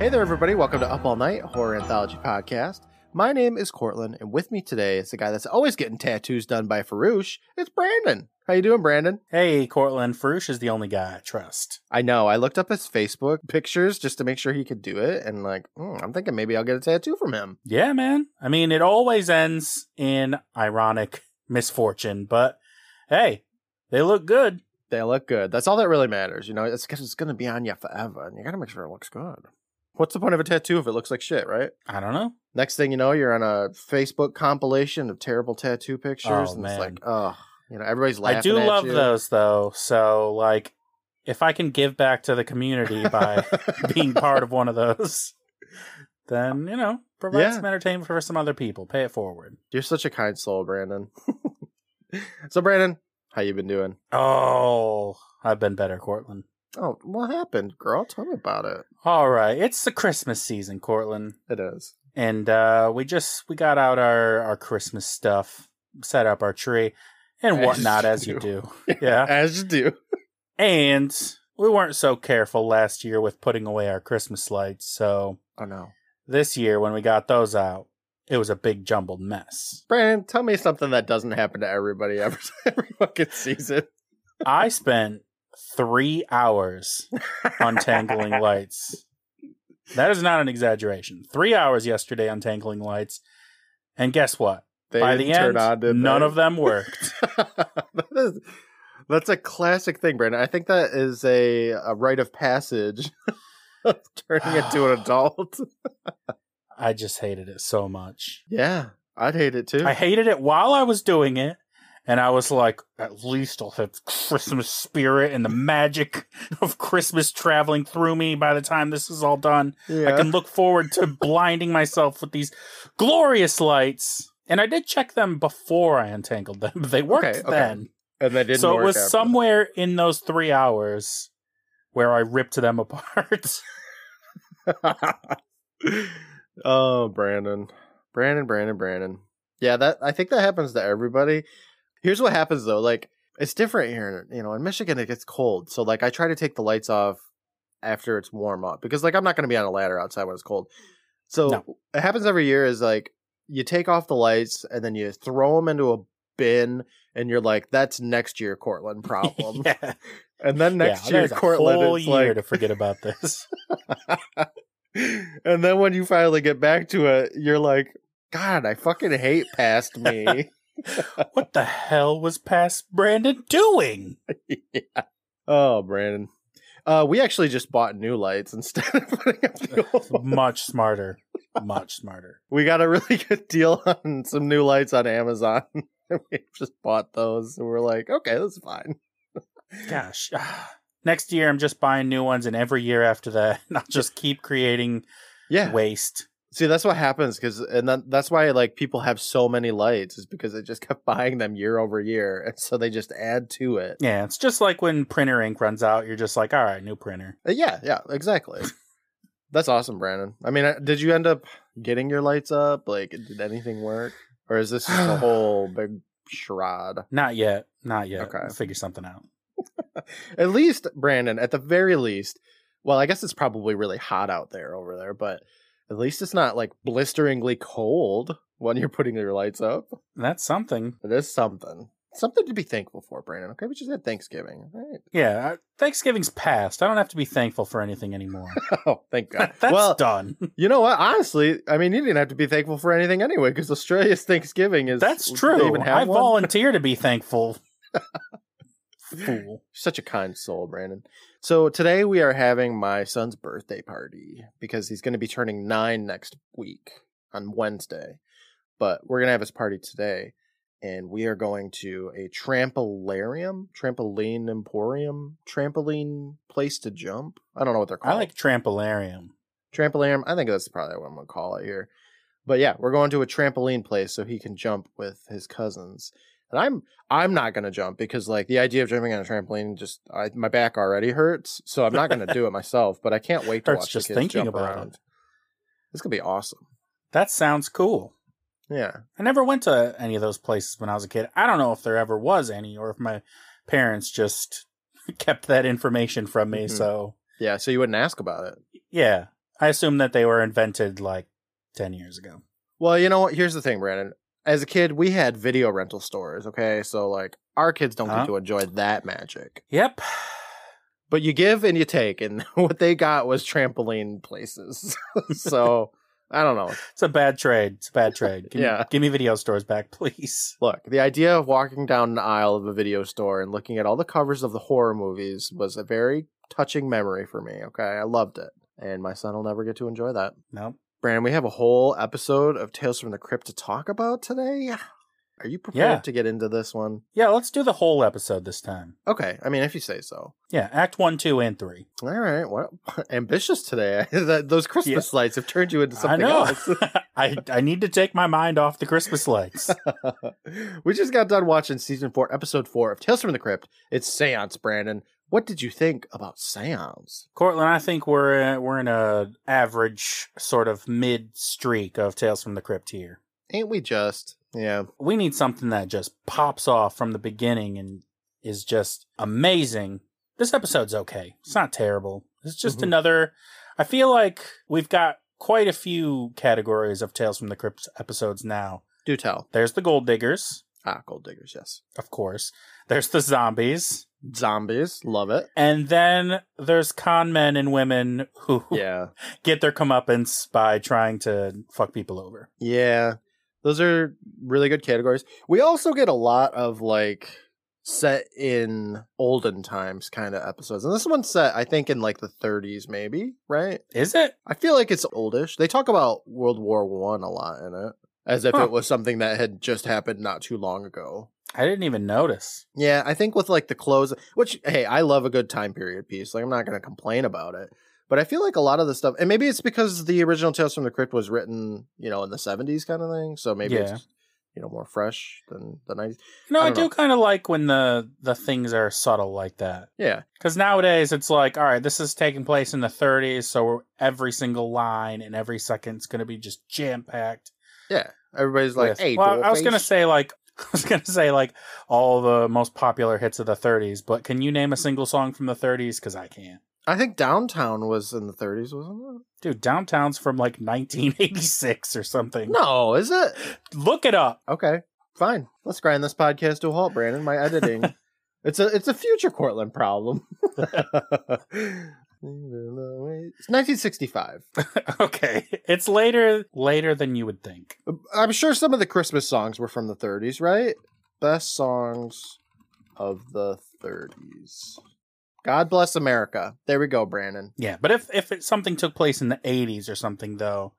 Hey there, everybody. Welcome to Up All Night Horror Anthology Podcast. My name is Courtland, and with me today is the guy that's always getting tattoos done by Farouche. It's Brandon. How you doing, Brandon? Hey, Courtland, Farouche is the only guy I trust. I know. I looked up his Facebook pictures just to make sure he could do it, and like, mm, I'm thinking maybe I'll get a tattoo from him. Yeah, man. I mean, it always ends in ironic misfortune, but hey, they look good. They look good. That's all that really matters. You know, it's because it's going to be on you forever, and you got to make sure it looks good. What's the point of a tattoo if it looks like shit, right? I don't know. Next thing you know, you're on a Facebook compilation of terrible tattoo pictures, Oh, and man. it's like, oh, you know, everybody's laughing. I do love you. those though. So, like, if I can give back to the community by being part of one of those, then you know, provide Yeah. some entertainment for some other people. Pay it forward. You're such a kind soul, Brandon. so, Brandon, how you been doing? Oh, I've been better, Courtland. Oh, what happened, girl? Tell me about it. All right, it's the Christmas season, Courtland. It is. and uh, we just we got out our our Christmas stuff, set up our tree, and As whatnot you as you do. do. Yeah, As you do. and we weren't so careful last year with putting away our Christmas lights, so Oh no, this year when we got those out, it was a big jumbled mess. Brandon, tell me something that doesn't happen to everybody every every fucking season. I spent three hours untangling lights. That is not an exaggeration. Three hours yesterday untangling lights, and guess what? They By the end, on, none they? of them worked. that is, that's a classic thing, Brandon. I think that is a, a rite of passage of turning into an adult. I just hated it so much. Yeah, I'd hate it too. I hated it while I was doing it, and I was like, at least I'll have Christmas spirit and the magic of Christmas traveling through me by the time this is all done. yeah. I can look forward to blinding myself with these glorious lights. And I did check them before I untangled them. They worked Okay, okay. then. and they didn't so it was somewhere in those three hours where I ripped them apart. oh, Brandon. Brandon, Brandon, Brandon. Yeah, that I think that happens to everybody. Here's what happens though, like it's different here, you know, in Michigan it gets cold. So like I try to take the lights off after it's warm up because like I'm not going to be on a ladder outside when it's cold. So No. it happens every year is like you take off the lights and then you throw them into a bin and you're like that's next year Courtland problem. yeah. And then next yeah, year Courtland whole it's year like to forget about this. and then when you finally get back to it, you're like, God, I fucking hate past me. what the hell was past Brandon doing? yeah. Oh, Brandon. Uh, we actually just bought new lights instead of putting up the old ones. Much smarter. Much smarter. We got a really good deal on some new lights on Amazon. we just bought those and we're like, okay, that's fine. Gosh. Next year, I'm just buying new ones, and every year after that, I'll just keep creating Yeah. waste. See, that's what happens because, and then that's why like people have so many lights is because they just kept buying them year over year, and so they just add to it. Yeah, it's just like when printer ink runs out, you're just like, all right, new printer. Uh, Yeah, yeah, exactly. That's awesome, Brandon. I mean, did you end up getting your lights up? Like, did anything work, or is this just a whole big charade? Not yet. Not yet. Okay. We'll figure something out. At least, Brandon, at the very least, well, I guess it's probably really hot out there over there, but at least it's not like blisteringly cold when you're putting your lights up. That's something. It is something. Something to be thankful for, Brandon. Okay, we just had Thanksgiving. Right. Yeah, uh, Thanksgiving's past. I don't have to be thankful for anything anymore. Oh, thank God. That's well, done. you know what? Honestly, I mean, you didn't have to be thankful for anything anyway, because Australia's Thanksgiving is. That's true. I one? volunteer to be thankful. Fool. Such a kind soul, Brandon. So today we are having my son's birthday party because he's going to be turning nine next week on Wednesday. But we're going to have his party today, and we are going to a trampoliarium, trampoline emporium, trampoline place to jump. I don't know what they're called. I like trampoliarium. trampoline. I think that's probably what I'm gonna call it here. But yeah, we're going to a trampoline place so he can jump with his cousins. And I'm I'm not gonna jump because like the idea of jumping on a trampoline just I, my back already hurts, so I'm not gonna do it myself. But I can't wait to Hurts watch just the kids thinking jump about around. It's gonna be awesome. That sounds cool. Yeah, I never went to any of those places when I was a kid. I don't know if there ever was any or if my parents just kept that information from me. Mhm. So, yeah. So you wouldn't ask about it. yeah. I assume that they were invented like 10 years ago. Well, you know what? Here's the thing, Brandon. As a kid, we had video rental stores, okay? So, like, our kids don't Huh? get uh-huh. to enjoy that magic. Yep. But you give and you take, and what they got was trampoline places. so, I don't know. It's a bad trade. It's a bad trade. Give Yeah. Me, give me video stores back, please. Look, the idea of walking down an aisle of a video store and looking at all the covers of the horror movies was a very touching memory for me, okay? I loved it. And my son will never get to enjoy that. Nope. Brandon, we have a whole episode of Tales from the Crypt to talk about today. Are you prepared Yeah. to get into this one? Yeah, let's do the whole episode this time. Okay, I mean, if you say so. Yeah, Act 1, 2, and 3. All right, well, ambitious today. Those Christmas lights have turned you into I something know. else. I, I need to take my mind off the Christmas lights. we just got done watching season four, episode four of Tales from the Crypt. It's Seance, Brandon. What did you think about Seance? Courtland, I think we're uh, we're in a average sort of mid streak of Tales from the Crypt here. Ain't we just? Yeah. We need something that just pops off from the beginning and is just amazing. This episode's okay. It's not terrible. It's just Mhm. another. I feel like we've got quite a few categories of Tales from the Crypt episodes now. Do tell. There's the Gold Diggers, Ah, Gold Diggers, yes. of course. There's the zombies. Zombies, love it. And then there's con men and women who Yeah. get their comeuppance by trying to fuck people over. Yeah. Those are really good categories. We also get a lot of like set in olden times kind of episodes. And this one's set, I think, in like the 30s, maybe, right? Is it? I feel like it's oldish. They talk about World War One a lot in it, as if Huh. it was something that had just happened not too long ago. I didn't even notice. Yeah, I think with like the clothes, which hey, I love a good time period piece. Like I'm not going to complain about it, but I feel like a lot of the stuff, and maybe it's because the original Tales from the Crypt was written, you know, in the 70s kind of thing. So maybe Yeah. it's you know more fresh than the 90s. No, I I, do kind of like when the the things are subtle like that. Yeah, Because nowadays it's like, all right, this is taking place in the 30s, so every single line and every second's going to be just jam packed. yeah. Everybody's like, hey, well, I was gonna say like I was gonna say like all the most popular hits of the 30s, but can you name a single song from the 30s? Because I can't. I think Downtown was in the 30s, wasn't it? Dude, Downtown's from like 1986 or something. No, is it? Look it up. Okay, fine. Let's grind this podcast to a halt, Brandon. My editing. it's a it's a future Courtland problem. it's 1965. okay, it's later later than you would think. Uh, I'm sure some of the Christmas songs were from the 30s, right? Best songs of the 30s. God bless America. There we go, Brandon. Yeah, but if if it, something took place in the 80s or something though,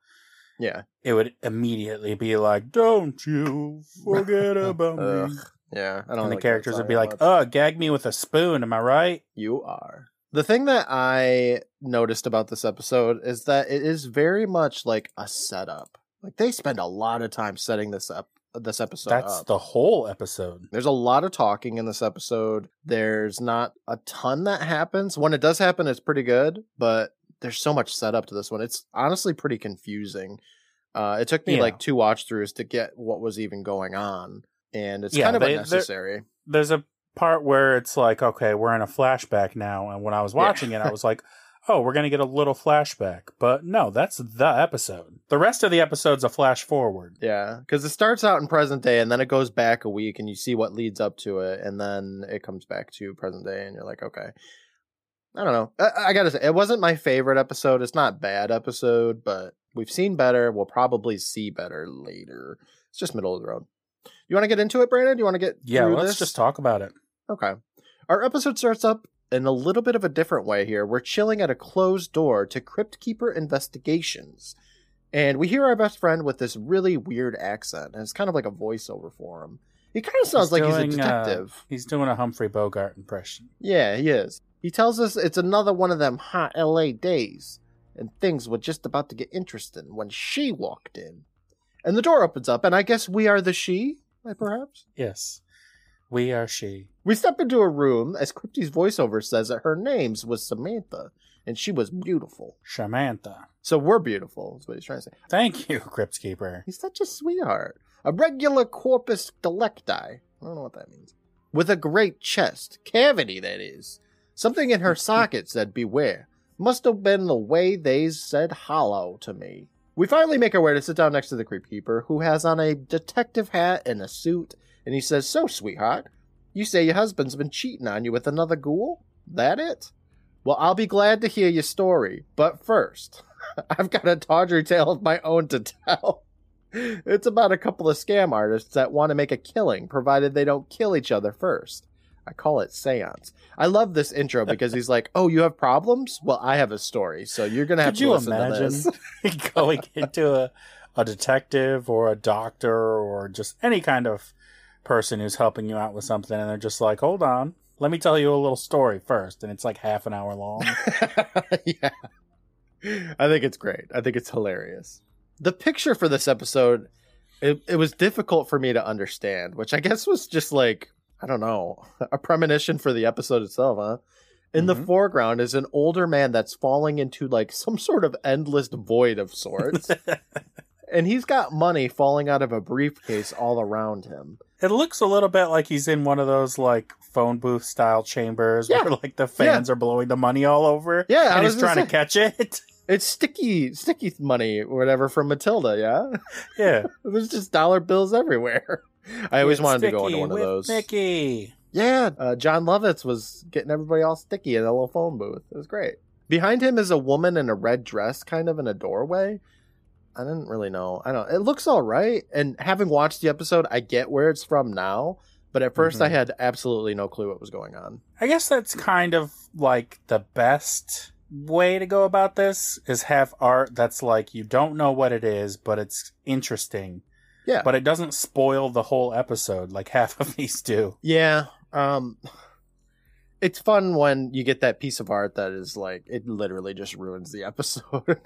Yeah. it would immediately be like, "Don't you forget about me." Ugh, Yeah, I don't. and the like that characters would be that like, much. "Oh, gag me with a spoon." Am I right? You are. The thing that I noticed about this episode is that it is very much like a setup. Like they spend a lot of time setting this up this episode That's up. the whole episode. There's a lot of talking in this episode. There's not a ton that happens. When it does happen, it's pretty good, but there's so much setup to this one. It's honestly pretty confusing. Uh, it took me Yeah. like two watch throughs to get what was even going on, and it's Yeah, kind of they- unnecessary. There's a part where it's like, okay, we're in a flashback now, and when I was Yeah. watching it, I was like, oh, we're gonna get a little flashback, but no, that's the episode. The rest of the episode's a flash forward. Yeah, because it starts out in present day and then it goes back a week and you see what leads up to it, and then it comes back to present day, and you're like, okay. I don't know. I, I gotta say, it wasn't my favorite episode. It's not bad episode, but we've seen better. We'll probably see better later. It's just middle of the road. You want to get into it, Brandon? Do you want to get Yeah, let's this? just talk about it. Okay. Our episode starts up in a little bit of a different way here. We're chilling at a closed door to Crypt Keeper Investigations. And we hear our best friend with this really weird accent, and it's kind of like a voiceover for him. He kind of sounds like doing, he's a uh, detective. He's doing a Humphrey Bogart impression. Yeah, he is. He tells us it's another one of them hot LA days, and things were just about to get interesting when she walked in. And the door opens up, and I guess we are the she, perhaps? Yes, we are she. We step into a room as Crypty's voiceover says that her name's was Samantha, and she was beautiful. Samantha. So we're beautiful, is what he's trying to say. Thank you, Crypt Keeper. He's such a sweetheart. A regular corpus delicti. I don't know what that means. With a great chest. Cavity, that is. Something in her socket said, Beware. Must have been the way they said hollow to me. We finally make our way to sit down next to the Crypt Keeper, who has on a detective hat and a suit, and he says, So, sweetheart, you say your husband's been cheating on you with another ghoul? That it? Well, I'll be glad to hear your story, but first, I've got a tawdry tale of my own to tell. It's about a couple of scam artists that want to make a killing, provided they don't kill each other first. I call it seance. I love this intro because he's like, "Oh, you have problems? Well, I have a story, so you're gonna have Could to you listen imagine to this." going into a, a detective or a doctor or just any kind of person who's helping you out with something and they're just like, hold on, let me tell you a little story first. And it's like half an hour long. yeah. I think it's great. I think it's hilarious. The picture for this episode, it, it was difficult for me to understand, which I guess was just like, I don't know, a premonition for the episode itself, huh? In the Mhm. foreground is an older man that's falling into like some sort of endless void of sorts. and he's got money falling out of a briefcase all around him. It looks a little bit like he's in one of those like phone booth style chambers Yeah. where like the fans are blowing the money all over. Yeah, And he's trying to catch it. It's sticky, sticky money or whatever from Matilda, yeah? yeah. There's just dollar bills everywhere. I always Get wanted to go into one of those. Mickey. Yeah, uh, Jon Lovitz was getting everybody all sticky in a little phone booth. It was great. Behind him is a woman in a red dress, kind of in a doorway. I didn't really know. I don't. It looks all right. And having watched the episode, I get where it's from now. But at 1st I Mhm. had absolutely no clue what was going on. I guess that's kind of like the best way to go about this is have art that's like you don't know what it is, but it's interesting. Yeah. But it doesn't spoil the whole episode like half of these do. Yeah. Um it's fun when you get that piece of art that is like it literally just ruins the episode.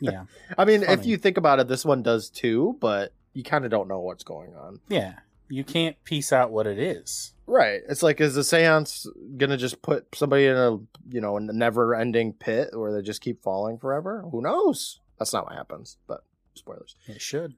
Yeah. I mean, if you think about it, this one does too, but you kind of don't know what's going on. Yeah. You can't piece out what it is. Right. It's like, is the seance gonna just put somebody in a you know a never-ending pit where they just keep falling forever? Who knows? That's not what happens. But spoilers. It should.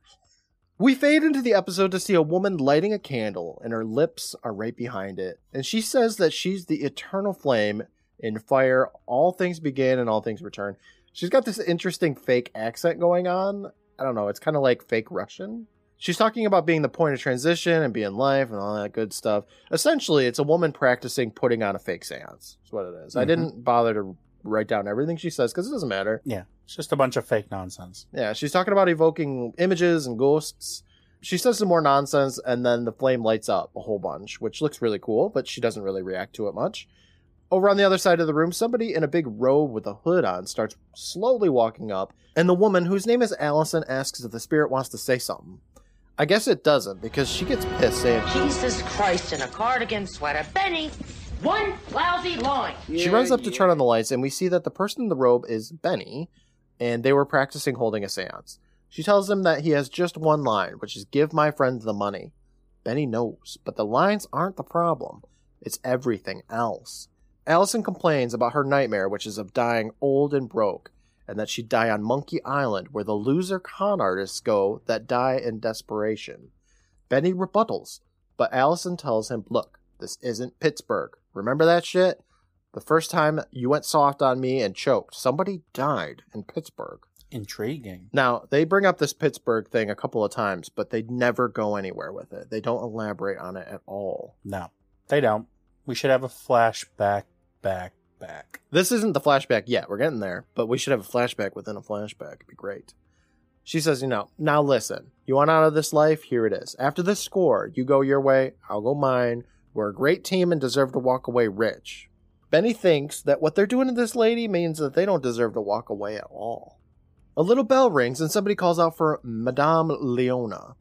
We fade into the episode to see a woman lighting a candle, and her lips are right behind it. And she says that she's the eternal flame in fire. All things begin and all things return. She's got this interesting fake accent going on. I don't know. It's kind of like fake Russian. She's talking about being the point of transition and being life and all that good stuff. Essentially, it's a woman practicing putting on a fake seance. That's what it is. I Mhm. didn't bother to write down everything she says because it doesn't matter. Yeah. It's just a bunch of fake nonsense. Yeah, she's talking about evoking images and ghosts. She says some more nonsense, and then the flame lights up a whole bunch, which looks really cool, but she doesn't really react to it much. Over on the other side of the room, somebody in a big robe with a hood on starts slowly walking up, and the woman, whose name is Allison, asks if the spirit wants to say something. I guess it doesn't, because she gets pissed, saying, Jesus Christ in a cardigan sweater. Benny, one lousy line. She runs up to turn on the lights, and we see that the person in the robe is Benny, and they were practicing holding a seance. She tells him that he has just one line, which is give my friend the money. Benny knows, but the lines aren't the problem. It's everything else. Allison complains about her nightmare, which is of dying old and broke, and that she'd die on Monkey Island, where the loser con artists go that die in desperation. Benny rebuttals, but Allison tells him, Look, this isn't Pittsburgh. Remember that shit? The first time you went soft on me and choked, somebody died in Pittsburgh. Intriguing. Now, they bring up this Pittsburgh thing a couple of times, but they never go anywhere with it. They don't elaborate on it at all. No, they don't. We should have a flashback, back, back. This isn't the flashback yet. We're getting there, but we should have a flashback within a flashback. It'd be great. She says, you know, now listen, you want out of this life? Here it is. After this score, you go your way, I'll go mine. We're a great team and deserve to walk away rich. Benny thinks that what they're doing to this lady means that they don't deserve to walk away at all. A little bell rings and somebody calls out for Madame Leona.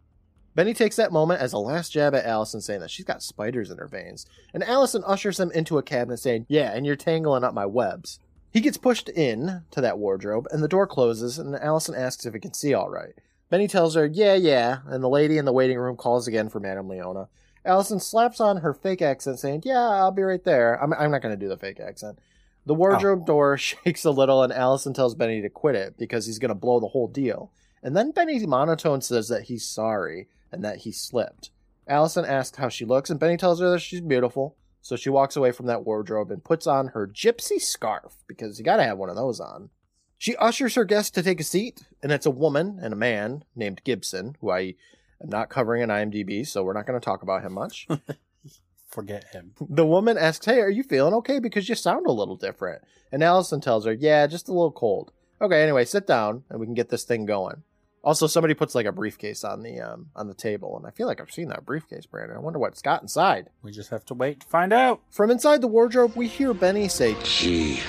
Benny takes that moment as a last jab at Allison, saying that she's got spiders in her veins, and Allison ushers him into a cabinet, saying, Yeah, and you're tangling up my webs. He gets pushed in to that wardrobe, and the door closes, and Allison asks if he can see all right. Benny tells her, Yeah, yeah, and the lady in the waiting room calls again for Madame Leona. Allison slaps on her fake accent, saying, Yeah, I'll be right there. I'm, I'm not going to do the fake accent. The wardrobe oh. door shakes a little, and Allison tells Benny to quit it because he's going to blow the whole deal. And then Benny monotone says that he's sorry and that he slipped. Allison asks how she looks, and Benny tells her that she's beautiful. So she walks away from that wardrobe and puts on her gypsy scarf because you gotta have one of those on. She ushers her guest to take a seat, and it's a woman and a man named Gibson, who I am not covering an IMDb, so we're not going to talk about him much. Forget him. the woman asks, Hey, are you feeling okay? Because you sound a little different. And Allison tells her, Yeah, just a little cold. Okay, anyway, sit down and we can get this thing going. Also, somebody puts like a briefcase on the um on the table, and I feel like I've seen that briefcase, Brandon. I wonder what it's got inside. We just have to wait to find out. From inside the wardrobe, we hear Benny say, Gee,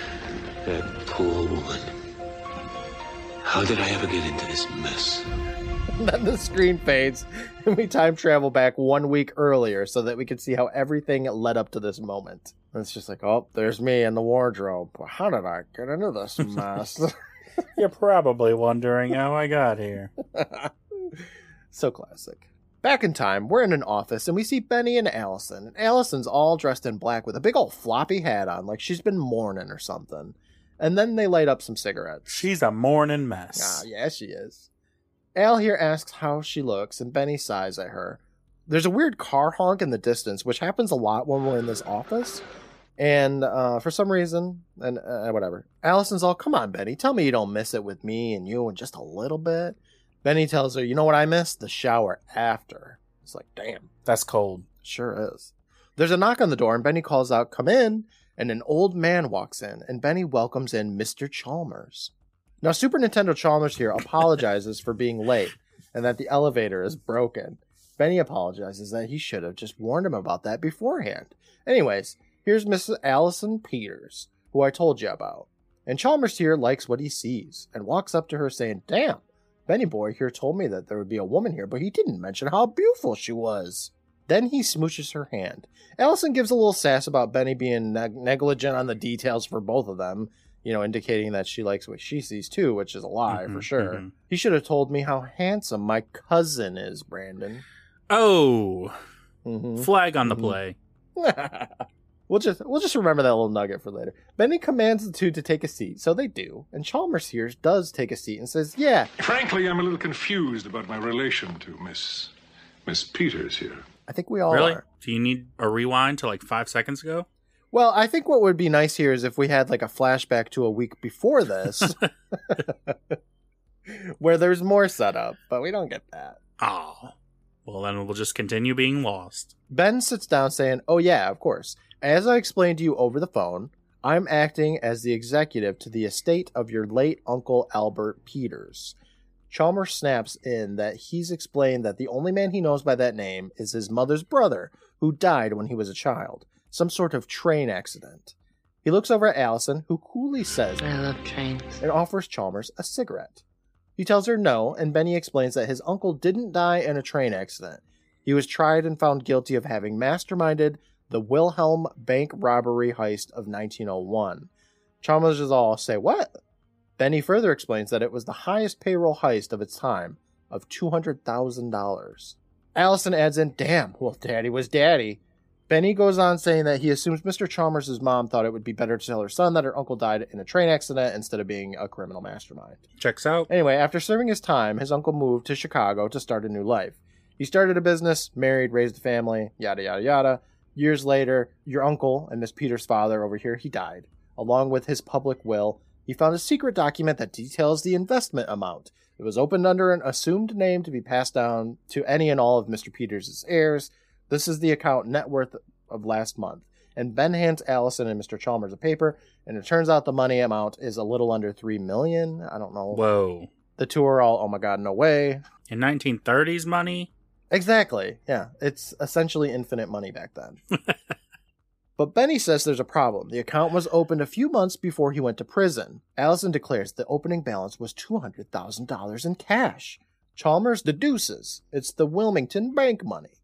that poor woman. How did I ever get into this mess? And then the screen fades, and we time travel back one week earlier so that we can see how everything led up to this moment. And it's just like, oh, there's me in the wardrobe. How did I get into this mess? You're probably wondering how I got here. so classic. Back in time, we're in an office and we see Benny and Allison. And Allison's all dressed in black with a big old floppy hat on, like she's been mourning or something. And then they light up some cigarettes. She's a morning Ah, mess. yeah, she is. Al here asks how she looks, and Benny sighs at her. There's a weird car honk in the distance, which happens a lot when we're in this office. And uh, for some reason, and uh, whatever, Allison's all, "Come on, Benny, tell me you don't miss it with me and you, and just a little bit." Benny tells her, "You know what I miss? The shower after." It's like, damn, That's cold. sure is. There's a knock on the door, and Benny calls out, "Come in!" And an old man walks in, and Benny welcomes in Mr. Chalmers. Now, Super Nintendo Chalmers here apologizes for being late and that the elevator is broken. Benny apologizes that he should have just warned him about that beforehand. Anyways, here's Mrs. Allison Peters, who I told you about. And Chalmers here likes what he sees and walks up to her saying, Damn, Benny Boy here told me that there would be a woman here, but he didn't mention how beautiful she was. Then he smooches her hand. Allison gives a little sass about Benny being neg- negligent on the details for both of them, you know, indicating that she likes what she sees too, which is a lie for Mhm, sure. mhm. He should have told me how handsome my cousin is, Brandon. Oh, Mhm. flag on the Mhm. play. we'll just we'll just remember that little nugget for later. Benny commands the two to take a seat, so they do, and Chalmers here does take a seat and says, "Yeah, Frankly, I'm a little confused about my relation to Miss Miss Peters here. I think we all really? are." Do you need a rewind to like five seconds ago? Well, I think what would be nice here is if we had like a flashback to a week before this, where there's more setup, but we don't get that. Oh. Well, then we'll just continue being lost. Ben sits down saying, Oh, yeah, of course. As I explained to you over the phone, I'm acting as the executive to the estate of your late uncle Albert Peters. Chalmers snaps in that he's explained that the only man he knows by that name is his mother's brother, who died when he was a child, some sort of train accident. He looks over at Allison, who coolly says, I love trains. and offers Chalmers a cigarette. He tells her no, and Benny explains that his uncle didn't die in a train accident. He was tried and found guilty of having masterminded the Wilhelm bank robbery heist of 1901. Chalmers is all say, What? Benny further explains that it was the highest payroll heist of its time, of $200,000. Allison adds in, Damn, well, daddy was daddy. Benny goes on saying that he assumes Mr. Chalmers' mom thought it would be better to tell her son that her uncle died in a train accident instead of being a criminal mastermind. Checks out. Anyway, after serving his time, his uncle moved to Chicago to start a new life. He started a business, married, raised a family, yada, yada, yada. Years later, your uncle and Miss Peter's father over here, he died. Along with his public will, he found a secret document that details the investment amount. It was opened under an assumed name to be passed down to any and all of Mr. Peters' heirs. This is the account net worth of last month. And Ben hands Allison and Mr. Chalmers a paper, and it turns out the money amount is a little under three million. I don't know. Whoa. The two are all, oh my god, no way. In 1930s money? Exactly. Yeah, it's essentially infinite money back then. but Benny says there's a problem. The account was opened a few months before he went to prison. Allison declares the opening balance was $200,000 in cash. Chalmers deduces it's the Wilmington bank money.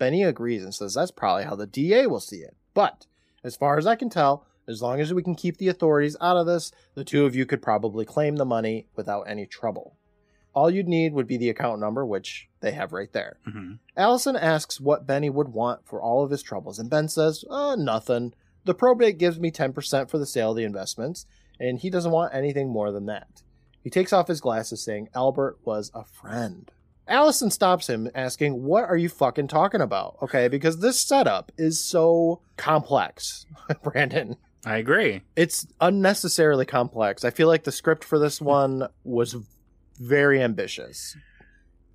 Benny agrees and says that's probably how the DA will see it. But, as far as I can tell, as long as we can keep the authorities out of this, the two of you could probably claim the money without any trouble. All you'd need would be the account number, which they have right there. hmm Allison asks what Benny would want for all of his troubles, and Ben says, uh, nothing. The probate gives me 10% for the sale of the investments, and he doesn't want anything more than that. He takes off his glasses, saying Albert was a friend. Allison stops him, asking, What are you fucking talking about? Okay, because this setup is so complex, Brandon. I agree. It's unnecessarily complex. I feel like the script for this one was very ambitious.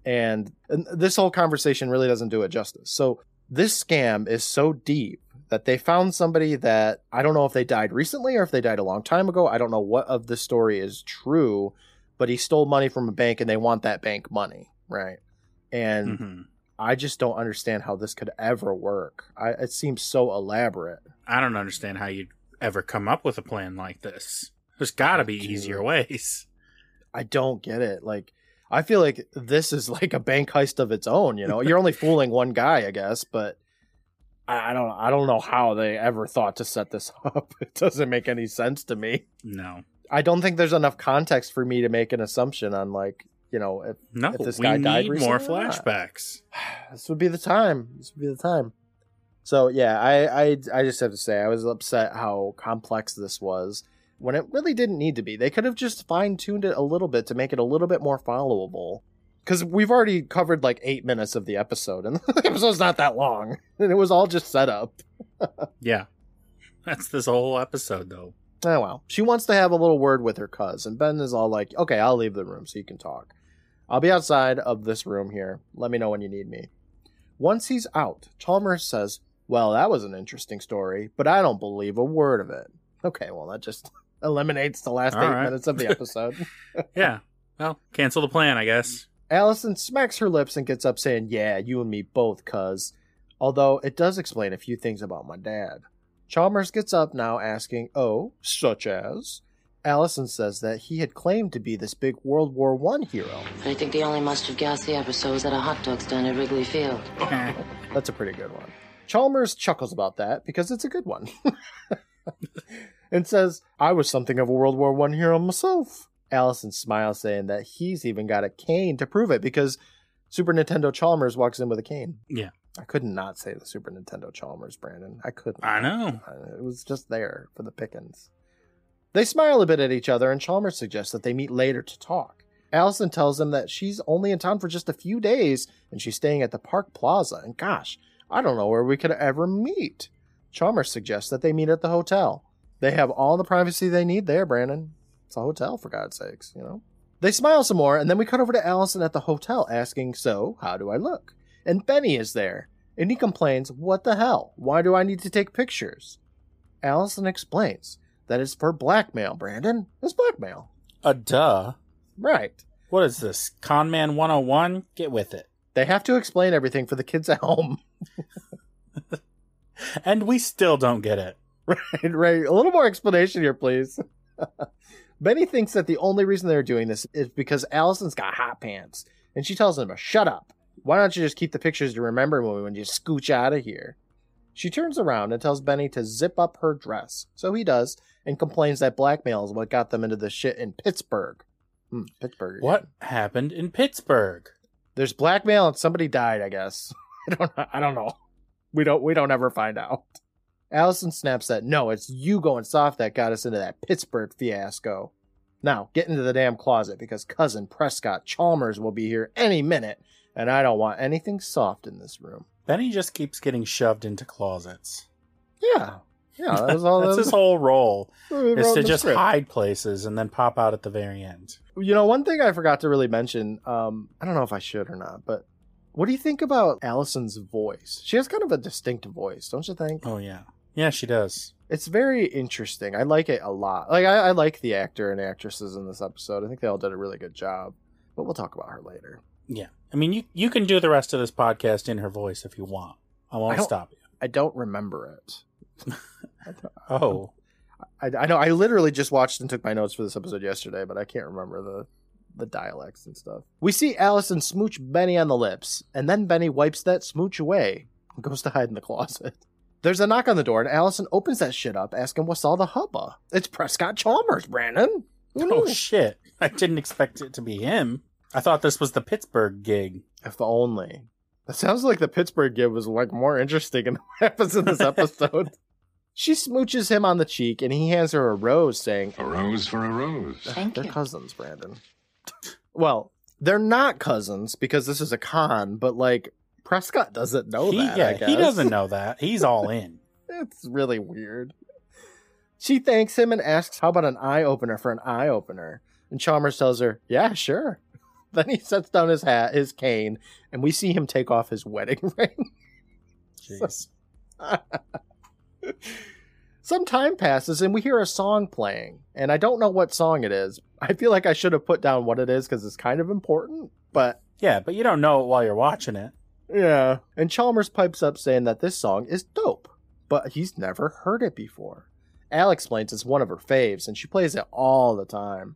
And, and this whole conversation really doesn't do it justice. So, this scam is so deep that they found somebody that I don't know if they died recently or if they died a long time ago. I don't know what of the story is true, but he stole money from a bank and they want that bank money, right? And hmm I just don't understand how this could ever work. I, it seems so elaborate. I don't understand how you'd ever come up with a plan like this. There's got to be Dude. easier ways. I don't get it. Like, I feel like this is like a bank heist of its own. You know, you're only fooling one guy, I guess, but I I don't, I don't know how they ever thought to set this up. It doesn't make any sense to me. No, I don't think there's enough context for me to make an assumption on like, you know, if no. If this guy died need more recently or flashbacks. this would be the time. This would be the time. So yeah, I, I I just have to say I was upset how complex this was when it really didn't need to be. They could have just fine tuned it a little bit to make it a little bit more followable. Because we've already covered like eight minutes of the episode, and the episode's not that long, and it was all just set up. Yeah, that's this whole episode, though. Oh well. She wants to have a little word with her cuz, and Ben is all like, "Okay, I'll leave the room so you can talk. I'll be outside of this room here. Let me know when you need me." Once he's out, Chalmers says, "Well, that was an interesting story, but I don't believe a word of it." Okay, well that just eliminates the last All eight right. minutes of the episode. Yeah. Well, cancel the plan, I guess. Allison smacks her lips and gets up, saying, "Yeah, you and me both, cuz." Although it does explain a few things about my dad. Chalmers gets up now, asking, "Oh, such as?" Allison says that he had claimed to be this big World War One hero. I think the only mustard gassy episode was at a hot dog stand at Wrigley Field. That's a pretty good one. Chalmers chuckles about that because it's a good one. and says, I was something of a World War One hero myself. Allison smiles, saying that he's even got a cane to prove it because Super Nintendo Chalmers walks in with a cane. Yeah. I could not say the Super Nintendo Chalmers, Brandon. I couldn't. I know. Uh, It was just there for the pickings. They smile a bit at each other, and Chalmers suggests that they meet later to talk. Allison tells him that she's only in town for just a few days, and she's staying at the Park Plaza. And gosh, I don't know where we could ever meet. Chalmers suggests that they meet at the hotel. They have all the privacy they need there, Brandon. It's a hotel, for God's sakes, you know? They smile some more, and then we cut over to Allison at the hotel asking, So, how do I look? And Benny is there, and he complains, What the hell? Why do I need to take pictures? Allison explains that it's for blackmail, Brandon. It's blackmail. A duh. Right. What is this? Conman 101? Get with it. They have to explain everything for the kids at home. And we still don't get it. right, right. A little more explanation here, please. Benny thinks that the only reason they're doing this is because Allison's got hot pants, and she tells him to shut up. Why don't you just keep the pictures to remember me when you scooch out of here? She turns around and tells Benny to zip up her dress. So he does, and complains that blackmail is what got them into the shit in Pittsburgh. Hmm, Pittsburgh. again. What happened in Pittsburgh? There's blackmail and somebody died, I guess. I don't I don't know. We don't we don't ever find out. Allison snaps that no, it's you going soft that got us into that Pittsburgh fiasco. Now, get into the damn closet because cousin Prescott Chalmers will be here any minute, and I don't want anything soft in this room. Benny just keeps getting shoved into closets. Yeah. Yeah, that was all That's that his whole role, is to just script. hide places and then pop out at the very end. You know, one thing I forgot to really mention, um, I don't know if I should or not, but what do you think about Allison's voice? She has kind of a distinct voice, don't you think? Oh, yeah. Yeah, she does. It's very interesting. I like it a lot. Like I, I like the actor and actresses in this episode. I think they all did a really good job. But we'll talk about her later. Yeah. I mean, you, you can do the rest of this podcast in her voice if you want. I I won't don't- stop you. I don't remember it. Oh. I, I know I literally just watched and took my notes for this episode yesterday, but I can't remember the the dialects and stuff. We see Allison smooch Benny on the lips, and then Benny wipes that smooch away and goes to hide in the closet. There's a knock on the door, and Allison opens that shit up, asking what's all the hubba. It's Prescott Chalmers, Brandon. Oh, mm. shit. I didn't expect it to be him. I thought this was the Pittsburgh gig. If the only. That sounds like the Pittsburgh gig was like more interesting than what happens in this episode. she smooches him on the cheek and he hands her a rose, saying, A rose for a rose. Thank They're you. cousins, Brandon. well, they're not cousins because this is a con, but like Prescott doesn't know he, that. yeah, I he doesn't know that. He's all in. It's really weird. She thanks him and asks, How about an eye opener for an eye opener? And Chalmers tells her, Yeah, sure. Then he sets down his hat, his cane, and we see him take off his wedding ring. Jeez. Some time passes and we hear a song playing, and I don't know what song it is. I feel like I should have put down what it is because it's kind of important, but Yeah, but you don't know it while you're watching it. yeah. And Chalmers pipes up saying that this song is dope, but he's never heard it before. Al explains it's one of her faves, and she plays it all the time.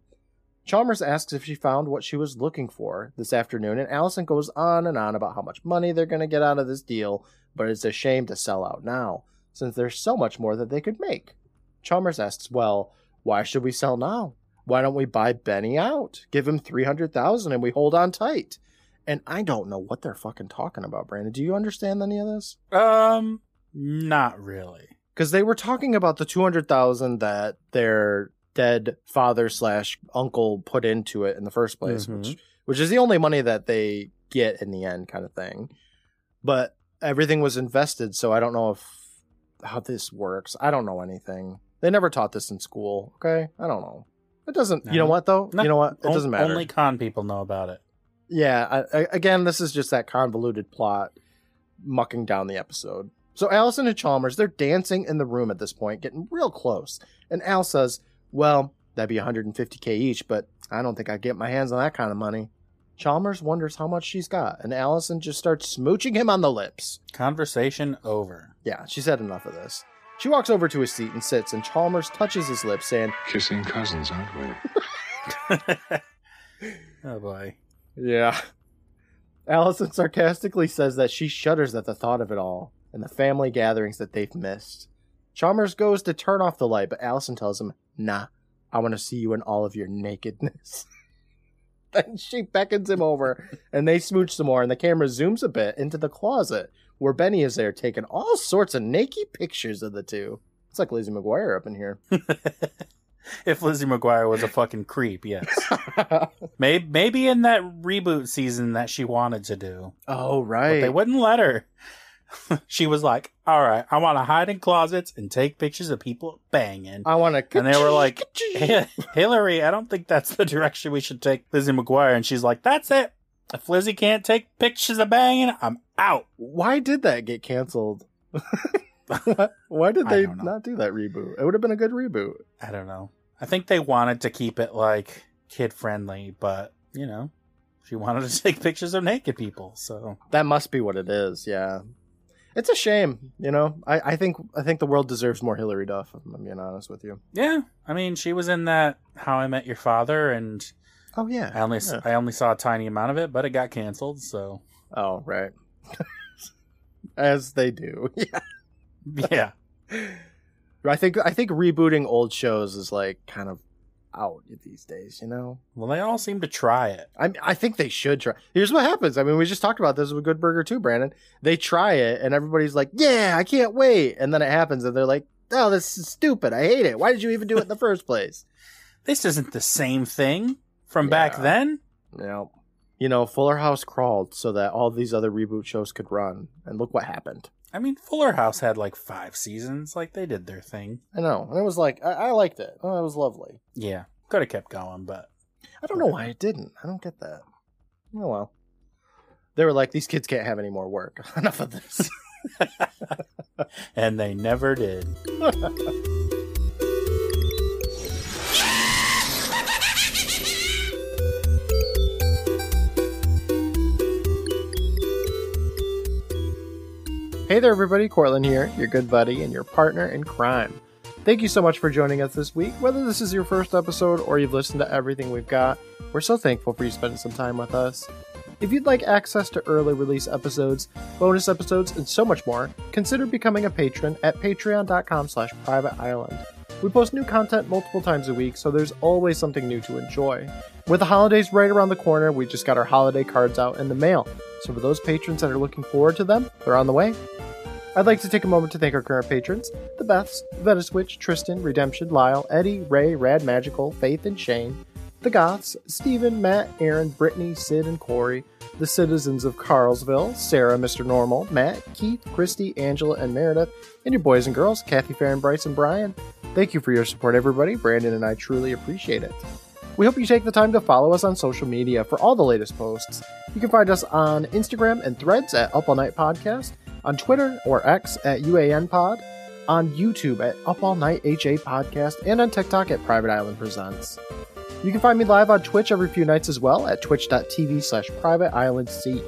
Chalmers asks if she found what she was looking for this afternoon, and Allison goes on and on about how much money they're going to get out of this deal, but it's a shame to sell out now, since there's so much more that they could make. Chalmers asks, Well, why should we sell now? Why don't we buy Benny out? Give him 300000 and we hold on tight. And I don't know what they're fucking talking about, Brandon. Do you understand any of this? Um, not really. Because they were talking about the 200000 that their dead father slash uncle put into it in the first place, Mhm. which which is the only money that they get in the end, kind of thing. But everything was invested, so I don't know if how this works. I don't know anything. They never taught this in school. Okay, I don't know. It doesn't. You know what though? No, you know what? It doesn't matter. Only con people know about it. Yeah, I, I, again, this is just that convoluted plot mucking down the episode. So Allison and Chalmers, they're dancing in the room at this point, getting real close. And Al says, Well, that'd be 150k each, but I don't think I'd get my hands on that kind of money. Chalmers wonders how much she's got, and Allison just starts smooching him on the lips. Conversation over. Yeah, she said enough of this. She walks over to his seat and sits, and Chalmers touches his lips, saying, Kissing cousins, aren't we? oh boy. Yeah. Allison sarcastically says that she shudders at the thought of it all and the family gatherings that they've missed. Chalmers goes to turn off the light, but Allison tells him, Nah, I want to see you in all of your nakedness. then she beckons him over and they smooch some more, and the camera zooms a bit into the closet where Benny is there taking all sorts of naked pictures of the two. It's like Lizzie McGuire up in here. if Lizzie McGuire was a fucking creep, yes. Maybe maybe in that reboot season that she wanted to do, oh, but right. they wouldn't let her. she was like, "All right, I want to hide in closets and take pictures of people banging." I want to. And they were like, "Hey, Hilary, I don't think that's the direction we should take Lizzie McGuire." And she's like, "That's it. If Lizzie can't take pictures of banging, I'm out." Why did that get canceled? Why- Why did they not do that reboot? It would have been a good reboot. I don't know. I think they wanted to keep it like kid friendly, but you know, she wanted to take pictures of naked people. So That must be what it is. Yeah, it's a shame. You know, I, I think I think the world deserves more Hilary Duff. if I'm being honest with you. yeah, I mean, she was in that How I Met Your Father, and Oh yeah. I only Yeah. I only saw a tiny amount of it, but it got canceled. So Oh right. As they do. Yeah. yeah, I think I think rebooting old shows is like kind of out these days. You know. well, they all seem to try it. I I think they should try. Here's what happens. I mean, we just talked about this with Good Burger too, Brandon. They try it, and everybody's like, "Yeah, I can't wait," and then it happens, and they're like, "Oh, this is stupid. I hate it. Why did you even do it in the first place?" This isn't the same thing from back then. Know, you know, Fuller House crawled so that all these other reboot shows could run, and look what happened. I mean, Fuller House had like five seasons. Like they did their thing. I know, and it was like I, I liked it. Oh, it was lovely. Yeah, could have kept going, but I don't know why it didn't. I don't get that. Oh well. They were like, these kids can't have any more work. Enough of this. and they never did. Hey there, everybody. Courtland here, your good buddy and your partner in crime. Thank you so much for joining us this week. Whether this is your first episode or you've listened to everything we've got, we're so thankful for you spending some time with us. If you'd like access to early release episodes, bonus episodes, and so much more, consider becoming a patron at patreon.com slash private island. We post new content multiple times a week, so there's always something new to enjoy. With the holidays right around the corner, we just got our holiday cards out in the mail. So for those patrons that are looking forward to them, they're on the way. I'd like to take a moment to thank our current patrons the Beths, Vetaswitch, Tristan, Redemption, Lyle, Eddie, Ray, Rad Magical, Faith, and Shane. the Goths, Stephen, Matt, Aaron, Brittany, Sid, and Corey, the citizens of Carlsville, Sarah, Mr. Normal, Matt, Keith, Christy, Angela, and Meredith, and your boys and girls, Kathy, Farron, Bryce, and Brian. Thank you for your support, everybody. Brandon and I truly appreciate it. We hope you take the time to follow us on social media for all the latest posts. You can find us on Instagram and threads at Up All Night Podcast, on Twitter or X at UAN Pod, on YouTube at Up All Night HA Podcast, and on TikTok at Private Island Presents. You can find me live on Twitch every few nights as well at twitch.tv slash private island C.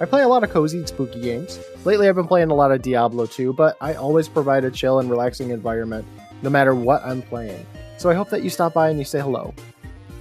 I play a lot of cozy and spooky games. Lately, I've been playing a lot of Diablo 2, but I always provide a chill and relaxing environment no matter what I'm playing. So I hope that you stop by and you say hello.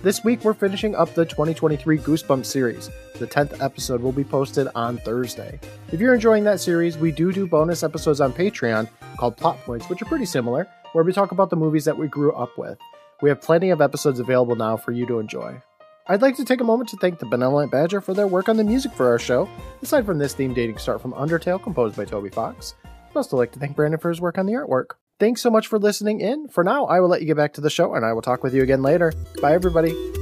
This week, we're finishing up the 2023 Goosebumps series. The 10th episode will be posted on Thursday. If you're enjoying that series, we do do bonus episodes on Patreon called Plot Points, which are pretty similar, where we talk about the movies that we grew up with. We have plenty of episodes available now for you to enjoy. I'd like to take a moment to thank the Benevolent Badger for their work on the music for our show, aside from this theme dating start from Undertale, composed by Toby Fox. I'd also like to thank Brandon for his work on the artwork. Thanks so much for listening in. For now, I will let you get back to the show and I will talk with you again later. Bye, everybody.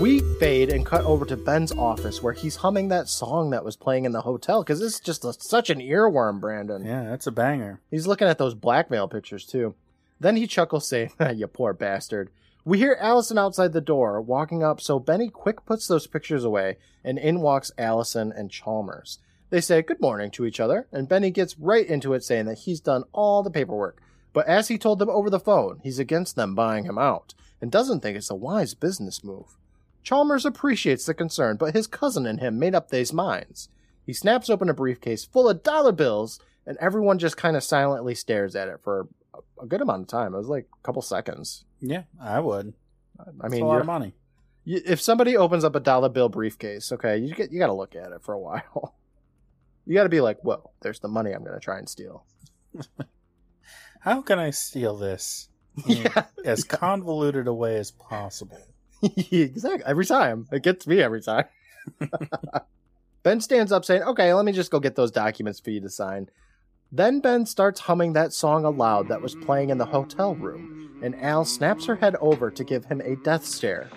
We fade and cut over to Ben's office where he's humming that song that was playing in the hotel because it's just a, such an earworm, Brandon. Yeah, that's a banger. He's looking at those blackmail pictures too. Then he chuckles, saying, You poor bastard. We hear Allison outside the door, walking up, so Benny quick puts those pictures away, and in walks Allison and Chalmers. They say good morning to each other, and Benny gets right into it, saying that he's done all the paperwork. But as he told them over the phone, he's against them buying him out, and doesn't think it's a wise business move. Chalmers appreciates the concern, but his cousin and him made up these minds. He snaps open a briefcase full of dollar bills, and everyone just kind of silently stares at it for a good amount of time. It was like a couple seconds. Yeah, I would. I That's mean, a lot of money. you, if somebody opens up a dollar bill briefcase, okay, you get you got to look at it for a while. You got to be like, "Whoa, there's the money I'm going to try and steal." How can I steal this Yeah, as convoluted a way as possible? exactly. Every time it gets me every time. ben stands up, saying, "Okay, let me just go get those documents for you to sign." Then Ben starts humming that song aloud that was playing in the hotel room, and Al snaps her head over to give him a death stare.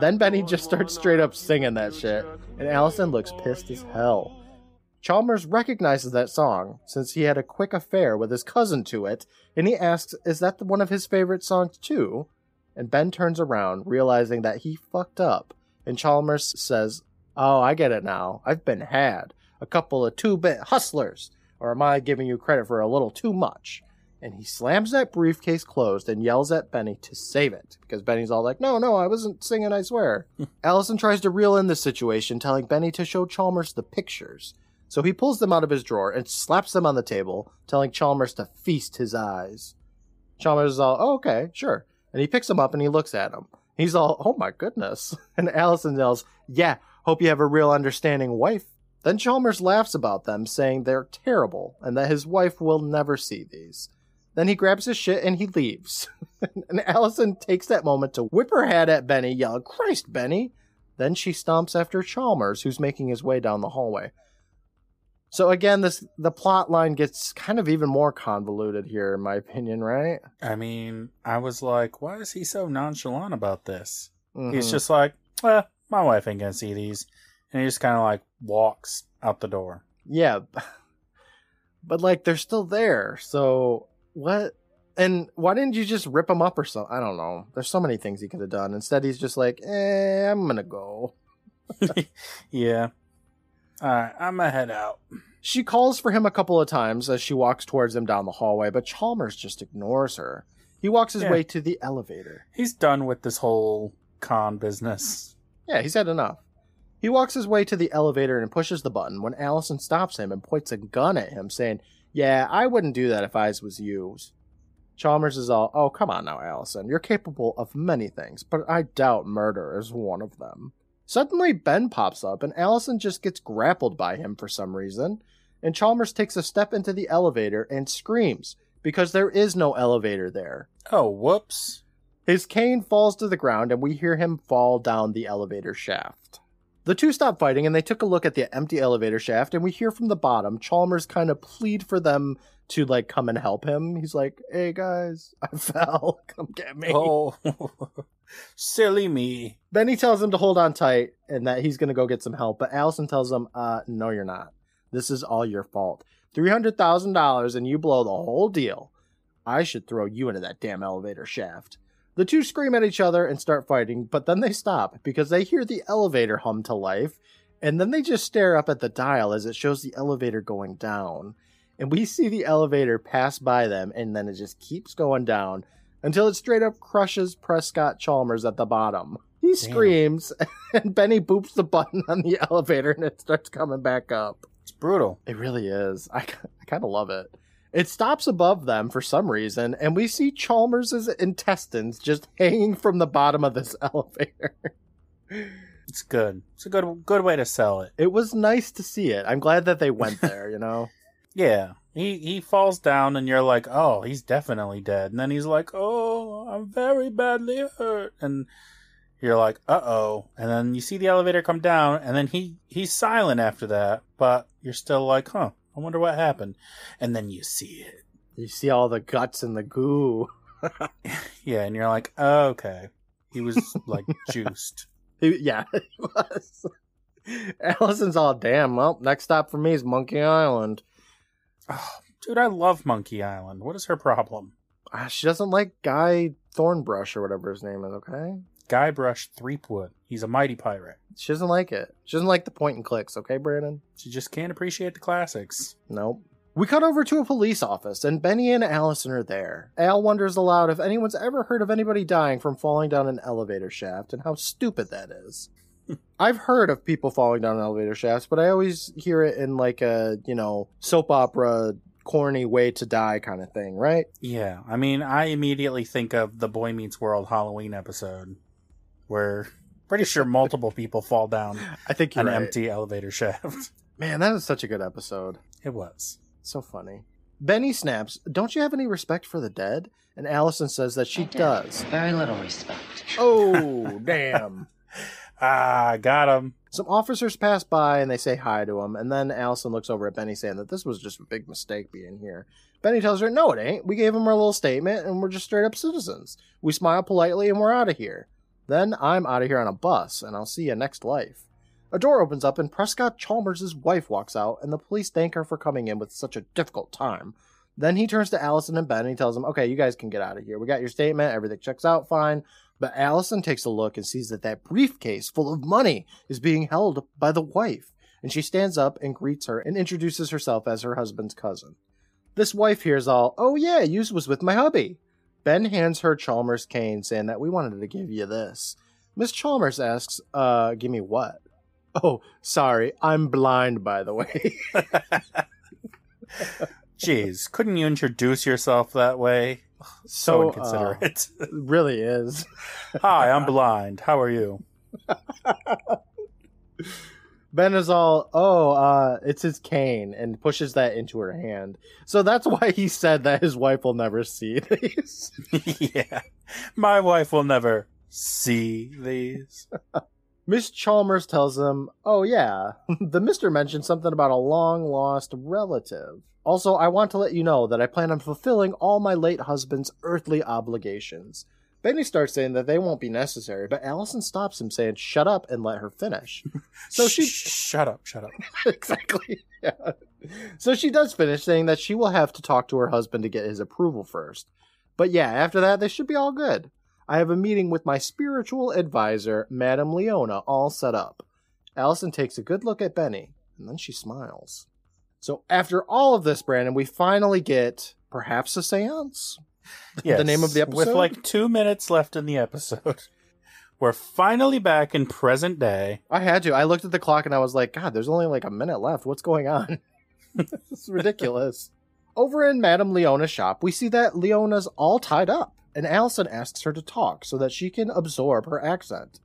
Then Benny just starts straight up singing that shit, and Allison looks pissed as hell. Chalmers recognizes that song since he had a quick affair with his cousin to it, and he asks, Is that one of his favorite songs too? And Ben turns around, realizing that he fucked up, and Chalmers says, Oh, I get it now. I've been had. A couple of two bit hustlers. Or am I giving you credit for a little too much? And he slams that briefcase closed and yells at Benny to save it because Benny's all like, No, no, I wasn't singing, I swear. Allison tries to reel in the situation, telling Benny to show Chalmers the pictures. So he pulls them out of his drawer and slaps them on the table, telling Chalmers to feast his eyes. Chalmers is all, oh, okay, sure. And he picks them up and he looks at them. He's all, oh my goodness. And Allison yells, yeah, hope you have a real understanding wife. Then Chalmers laughs about them, saying they're terrible and that his wife will never see these. Then he grabs his shit and he leaves. and Allison takes that moment to whip her hat at Benny, yelling, Christ, Benny! Then she stomps after Chalmers, who's making his way down the hallway. So again, this the plot line gets kind of even more convoluted here, in my opinion, right? I mean, I was like, why is he so nonchalant about this? He's Mhm. just like, eh, my wife ain't gonna see these. And he just kind of like walks out the door. yeah, but like they're still there. So what? And why didn't you just rip them up or something? I don't know. There's so many things he could have done. Instead, he's just like, eh, I'm gonna go. yeah. Alright, I'm gonna head out. She calls for him a couple of times as she walks towards him down the hallway, but Chalmers just ignores her. He walks his Yeah. way to the elevator. He's done with this whole con business. Yeah, he's had enough. He walks his way to the elevator and pushes the button when Allison stops him and points a gun at him, saying, Yeah, I wouldn't do that if I was you. Chalmers is all, Oh, come on now, Allison. You're capable of many things, but I doubt murder is one of them. Suddenly, Ben pops up, and Allison just gets grappled by him for some reason. And Chalmers takes a step into the elevator and screams because there is no elevator there. Oh, whoops. His cane falls to the ground, and we hear him fall down the elevator shaft. The two stop fighting and they took a look at the empty elevator shaft, and we hear from the bottom Chalmers kind of plead for them to like come and help him. He's like, "Hey guys, I fell. Come get me." Oh, silly me. Benny tells him to hold on tight and that he's going to go get some help, but Allison tells him, "Uh, no, you're not. This is all your fault. Three hundred thousand dollars, and you blow the whole deal. I should throw you into that damn elevator shaft." The two scream at each other and start fighting, but then they stop because they hear the elevator hum to life, and then they just stare up at the dial as it shows the elevator going down. And we see the elevator pass by them, and then it just keeps going down until it straight up crushes Prescott Chalmers at the bottom. He Damn. screams, and Benny boops the button on the elevator, and it starts coming back up. It's brutal. It really is. I, I kind of love it. It stops above them for some reason, and we see Chalmers's intestines just hanging from the bottom of this elevator. It's good. It's a good good way to sell it. It was nice to see it. I'm glad that they went there, you know? Yeah. He he falls down and you're like, "Oh, he's definitely dead." And then he's like, "Oh, I'm very badly hurt." And you're like, "Uh-oh." And then you see the elevator come down and then he he's silent after that, but you're still like, "Huh, I wonder what happened." And then you see it. You see all the guts and the goo. Yeah, and you're like, oh, "Okay." He was like juiced. He- yeah, he was. Allison's all damn. Well, next stop for me is Monkey Island. Oh, dude, I love Monkey Island. What is her problem? Ah, she doesn't like Guy Thornbrush or whatever his name is. Okay, Guybrush Threepwood. He's a mighty pirate. she doesn't like it. She doesn't like the point and clicks. Okay, Brandon. She just can't appreciate the classics. Nope. We cut over to a police office, and Benny and Allison are there. Al wonders aloud if anyone's ever heard of anybody dying from falling down an elevator shaft and how stupid that is. I've heard of people falling down elevator shafts, but I always hear it in like a, you know, soap opera, corny way to die kind of thing, right? Yeah, I mean, I immediately think of the Boy Meets World Halloween episode, where pretty sure multiple people fall down I think you're an right. empty elevator shaft. Man, that is such a good episode. It was. So funny. Benny snaps, Don't you have any respect for the dead? And Allison says that she I does. Very little respect. Oh, damn. Ah, got him. Some officers pass by and they say hi to him, and then Allison looks over at Benny saying that this was just a big mistake being here. Benny tells her, No, it ain't. We gave him our little statement and we're just straight up citizens. We smile politely and we're out of here. Then I'm out of here on a bus and I'll see you next life. A door opens up and Prescott Chalmers' wife walks out, and the police thank her for coming in with such a difficult time. Then he turns to Allison and Ben and he tells them, Okay, you guys can get out of here. We got your statement, everything checks out fine. But Allison takes a look and sees that that briefcase full of money is being held by the wife. And she stands up and greets her and introduces herself as her husband's cousin. This wife hears all, Oh, yeah, yous was with my hubby. Ben hands her Chalmers' cane, saying that we wanted to give you this. Miss Chalmers asks, Uh, give me what? Oh, sorry, I'm blind, by the way. Jeez, couldn't you introduce yourself that way? So, So, uh, inconsiderate. It really is. Hi, I'm blind. How are you? Ben is all, oh, uh, it's his cane, and pushes that into her hand. So that's why he said that his wife will never see these. yeah. My wife will never see these. Miss Chalmers tells him, oh, yeah, the mister mentioned something about a long lost relative. Also, I want to let you know that I plan on fulfilling all my late husband's earthly obligations. Benny starts saying that they won't be necessary, but Allison stops him, saying, shut up and let her finish. So she. Shut up, shut up. exactly. Yeah. So she does finish saying that she will have to talk to her husband to get his approval first. But yeah, after that, they should be all good. I have a meeting with my spiritual advisor, Madame Leona, all set up. Allison takes a good look at Benny, and then she smiles. So after all of this, Brandon, we finally get perhaps a seance? Yes, the name of the episode? With like two minutes left in the episode. We're finally back in present day. I had to. I looked at the clock and I was like, God, there's only like a minute left. What's going on? it's ridiculous. Over in Madame Leona's shop, we see that Leona's all tied up, and Allison asks her to talk so that she can absorb her accent.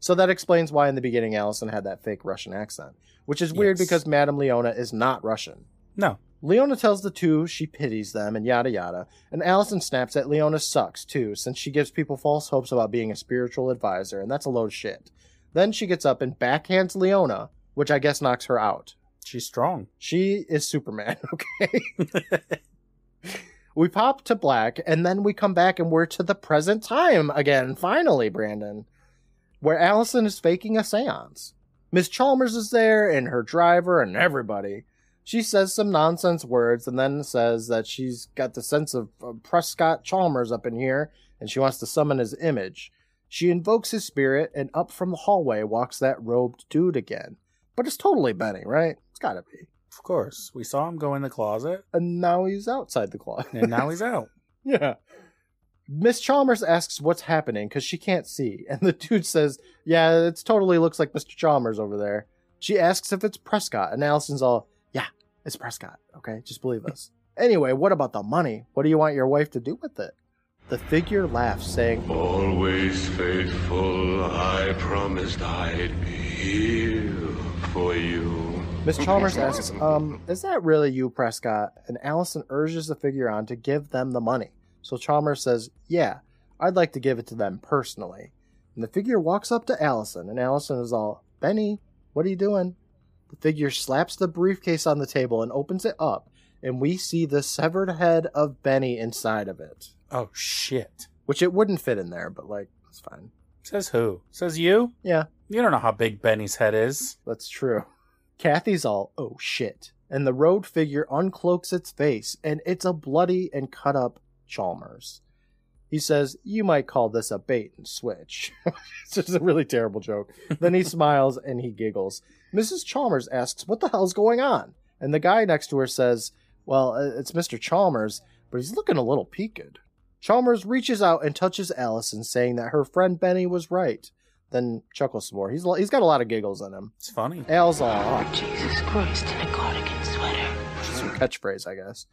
So that explains why in the beginning Allison had that fake Russian accent, which is weird Yes. because Madame Leona is not Russian. No. Leona tells the two she pities them and yada yada, and Allison snaps that Leona sucks too, since she gives people false hopes about being a spiritual advisor, and that's a load of shit. Then she gets up and backhands Leona, which I guess knocks her out. She's strong. She is Superman, okay? we pop to black, and then we come back and we're to the present time again, finally, Brandon, where Allison is faking a seance. Miss Chalmers is there, and her driver, and everybody. She says some nonsense words and then says that she's got the sense of Prescott Chalmers up in here, and she wants to summon his image. She invokes his spirit, and up from the hallway walks that robed dude again. But it's totally Benny, right? It's gotta be. Of course. We saw him go in the closet, And now he's outside the closet. and now he's out. yeah. Miss Chalmers asks what's happening because she can't see. And the dude says, Yeah, it totally looks like Mr. Chalmers over there. She asks if it's Prescott, and Allison's all, it's Prescott. Okay, just believe us. anyway, what about the money? What do you want your wife to do with it? The figure laughs, saying, Always faithful, I promised I'd be here for you. Miss Chalmers asks, um, is that really you, Prescott? And Allison urges the figure on to give them the money. So Chalmers says, yeah, I'd like to give it to them personally. And the figure walks up to Allison, and Allison is all, Benny, what are you doing? The figure slaps the briefcase on the table and opens it up, and we see the severed head of Benny inside of it. Oh, shit. Which it wouldn't fit in there, but like, it's fine. Says who? Says you? Yeah, You don't know how big Benny's head is. That's true. Cathy's all, oh shit. And the road figure uncloaks its face, and it's a bloody and cut up Chalmers. He says, You might call this a bait and switch. it's just a really terrible joke. Then he smiles and he giggles. Mrs. Chalmers asks, What the hell's going on? And the guy next to her says, Well, uh, it's Mr. Chalmers, but he's looking a little peaked. Chalmers reaches out and touches Allison, saying that her friend Benny was right. Then chuckles some more. He's he's got a lot of giggles in him. It's funny. Al's all Jesus Christ in a cardigan sweater. some catchphrase, I guess.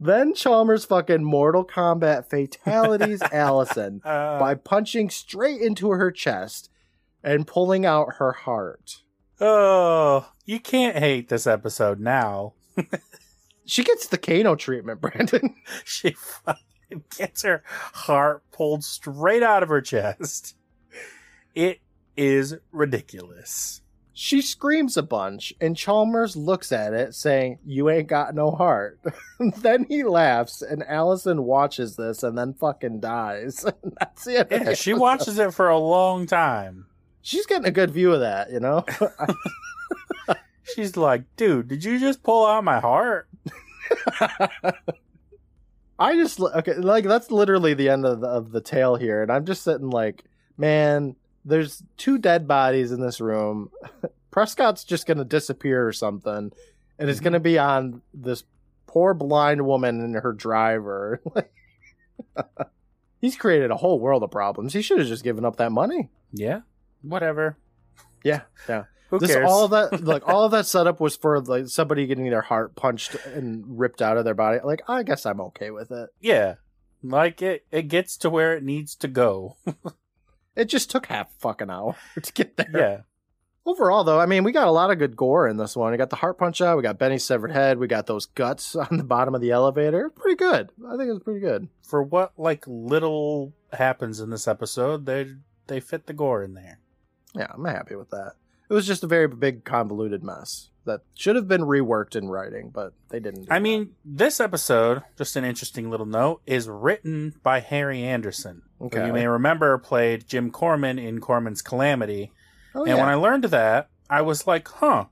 Then Chalmers fucking Mortal Kombat fatalities Allison Uh, by punching straight into her chest and pulling out her heart. oh, you can't hate this episode now. She gets the Kano treatment, Brandon. She fucking gets her heart pulled straight out of her chest. It is ridiculous. She screams a bunch, and Chalmers looks at it, saying, You ain't got no heart. then he laughs, and Allison watches this and then fucking dies. That's it. Yeah, she watches it for a long time. She's getting a good view of that, you know? She's like, dude, did you just pull out my heart? I just okay, like that's literally the end of the, of the tale here, and I'm just sitting like, man, there's two dead bodies in this room. Prescott's just gonna disappear or something, and it's gonna mhm. be on this poor blind woman and her driver. He's created a whole world of problems. He should have just given up that money. Yeah, whatever. Yeah, yeah. Who this cares? all of that like all of that setup was for like somebody getting their heart punched and ripped out of their body. Like I guess I'm okay with it. yeah, like it. It gets to where it needs to go. It just took half a fucking hour to get there. yeah, Overall, though, I mean, we got a lot of good gore in this one. We got the heart punch out. We got Benny's severed head. We got those guts on the bottom of the elevator. Pretty good. I think it's pretty good. for what like little happens in this episode, they they fit the gore in there. Yeah, I'm happy with that. It was just a very big convoluted mess that should have been reworked in writing, but they didn't. do I that. mean, this episode, just an interesting little note, is written by Harry Anderson, who Okay. you may remember played Jim Korman in Korman's Kalamity. oh, and yeah. when I learned that, I was like, huh.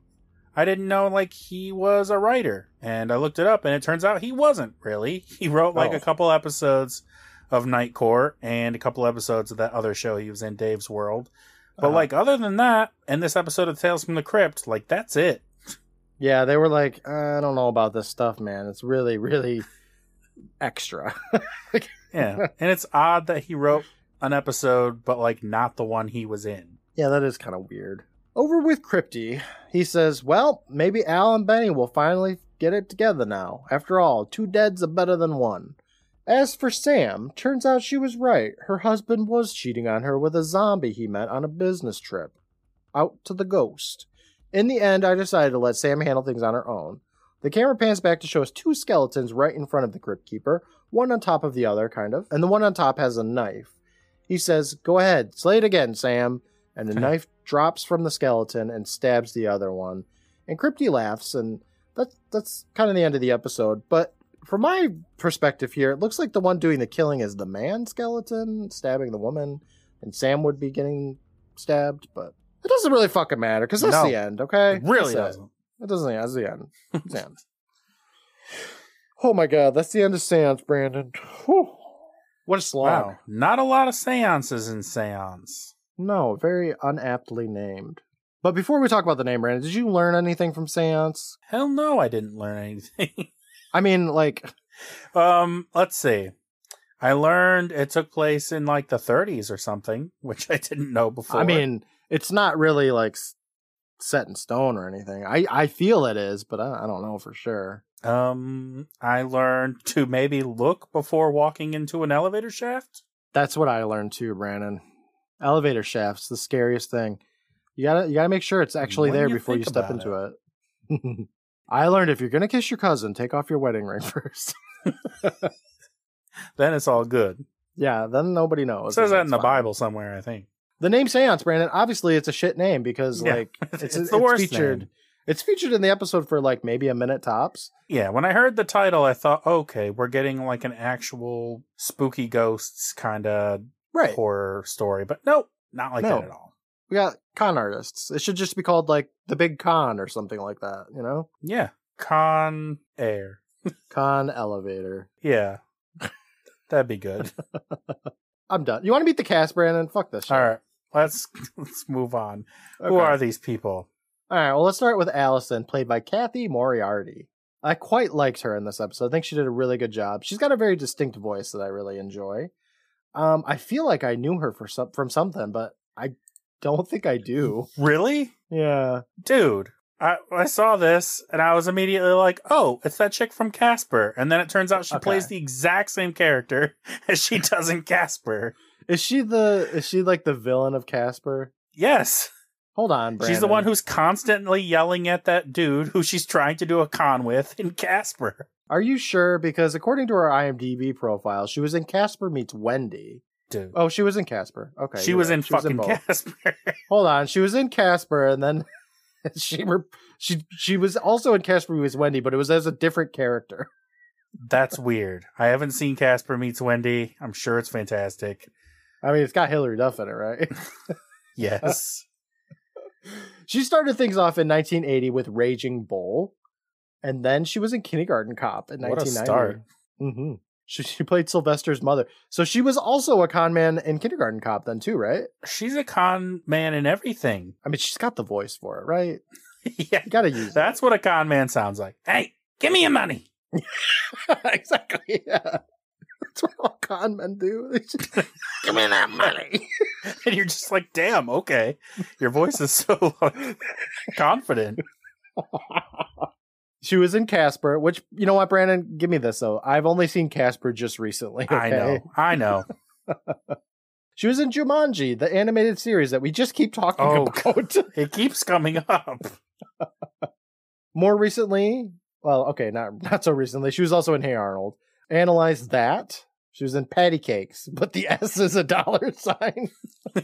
I didn't know like he was a writer. And I looked it up and it turns out he wasn't really. He wrote like Oh. a couple episodes of Night Court and a couple episodes of that other show he was in, Dave's World. But Uh-huh. like other than that, and this episode of Tales from the Crypt, like that's it. yeah, they were like, I don't know about this stuff, man. It's really, really extra. Yeah. and it's odd that he wrote an episode, but like not the one he was in. Yeah, that is kind of weird. Over with Crypty, he says, Well, maybe Al and Benny will finally get it together now. After all, two deads are better than one. As for Sam, turns out she was right. Her husband was cheating on her with a zombie he met on a business trip. Out to the ghost. In the end, I decided to let Sam handle things on her own. The camera pans back to show us two skeletons right in front of the Crypt Keeper, one on top of the other, kind of, and the one on top has a knife. He says, Go ahead, slay it again, Sam and the knife drops from the skeleton and stabs the other one. And Crypty laughs, and that's that's kind of the end of the episode. But from my perspective here, it looks like the one doing the killing is the man skeleton stabbing the woman, and Sam would be getting stabbed. But it doesn't really fucking matter because that's No. the end. Okay, It really That's doesn't. It doesn't. That's the end. It's the end. Oh my god, that's the end of Seance, Brandon. Whew. What a slog. Wow. Not a lot of seances in seance. No, very unaptly named. But before we talk about the name, Brandon, did you learn anything from Seance? Hell no, I didn't learn anything. I mean, like, um, let's see. I learned it took place in like the 30s or something, which I didn't know before. I mean, it's not really like set in stone or anything. I I feel it is, but I, I don't know for sure. Um, I learned to maybe look before walking into an elevator shaft. That's what I learned too, Brandon. Elevator shafts, the scariest thing. You gotta you gotta make sure it's actually When there you before you step into it. I learned if you're gonna kiss your cousin, take off your wedding ring first. Then it's all good. yeah, then nobody knows. It says that in the fine. Bible somewhere, I think. The name Seance, Brandon. Obviously, it's a shit name because Yeah. like It's, it's, it's it's the worst featured. name. It's featured in the episode for like maybe a minute tops. Yeah, when I heard the title, I thought, okay, we're getting like an actual spooky ghosts kind of Right. horror story, but nope, not like No. that at all. We got con artists. It should just be called like the Big Con or something like that. You know, Yeah, Con Air. Con Elevator. Yeah, that'd be good. I'm done. You want to meet the cast, Brandon? Fuck this. Shit. all right, let's let's move on. Who are these people? All right, well, let's start with Allison, played by Cathy Moriarty. I quite liked her in this episode. I think she did a really good job. She's got a very distinct voice that I really enjoy. Um, I feel like I knew her for some from something, but I don't think I do. Really, Yeah, dude? I I saw this and I was immediately like, oh, it's that chick from Casper. And then it turns out she Okay. plays the exact same character as she does in Casper. is she the is she like the villain of Casper? Yes. Hold on, Brandon. She's the one who's constantly yelling at that dude who she's trying to do a con with in Casper. Are you sure? Because according to her IMDb profile, she was in Casper meets Wendy. Dude. Oh, she was in Casper. Okay, she was right. in fucking both. Casper. Hold on, she was in Casper, and then she she she was also in Casper meets Wendy, but it was as a different character. That's weird. I haven't seen Casper Meets Wendy. I'm sure it's fantastic. I mean, it's got Hilary Duff in it, right? Yes. She started things off in 1980 with Raging Bull, and then she was in Kindergarten Cop in What a 1990. start. Mm-hmm. She, she played Sylvester's mother, so she was also a con man in Kindergarten Cop, then too, right? She's a con man in everything. I mean, she's got the voice for it, right? yeah. You gotta use That's what a con man sounds like. Hey, give me your money. exactly. Yeah. That's what all con men do. They just, Give me that money. And you're just like, damn, okay. Your voice is so like, confident. she was in Casper, which you know what, Brandon, give me this though. I've only seen Casper just recently. I know. I know. She was in Jumanji, the animated series that we just keep talking Oh, about. It keeps coming up. More recently, well, okay, not not so recently. She was also in Hey Arnold. Analyze that. She was in Patty Cakes, but the S is a dollar sign.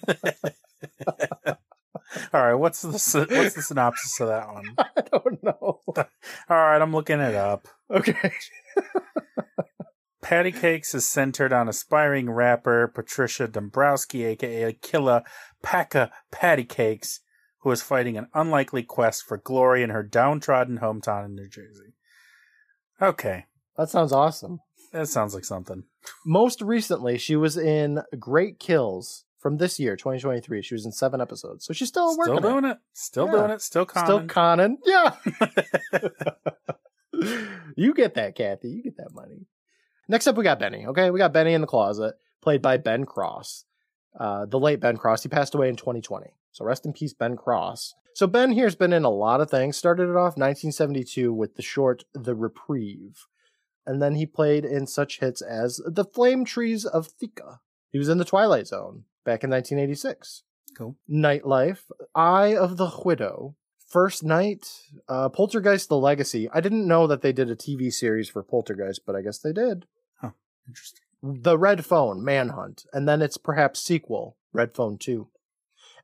All right, what's the what's the synopsis of that one? I don't know. All right, I'm looking it up. Okay. Patty Cakes is centered on aspiring rapper Patricia Dombrowski, aka Killa Paka Patty Cakes, who is fighting an unlikely quest for glory in her downtrodden hometown in New Jersey. Okay, That sounds awesome. That sounds like something. Most recently, she was in Great Kills from this year, 2023. She was in seven episodes. So she's still, working. Still doing it. Still Yeah. doing it. Still Still conning. conning. Yeah. you get that, Cathy. You get that money. Next up, we got Benny. Okay, we got Benny in the closet, played by Ben Cross. Uh, the late Ben Cross. He passed away in 2020. So rest in peace, Ben Cross. So Ben here's been in a lot of things. Started it off 1972 with the short The Reprieve. And then he played in such hits as The Flame Trees of Thika. He was in The Twilight Zone back in 1986. Cool. Nightlife, Eye of the Widow, First Night, uh, Poltergeist: The Legacy. I didn't know that they did a TV series for Poltergeist, but I guess they did. Oh. Interesting. The Red Phone, Manhunt, and then its perhaps sequel, Red Phone Two.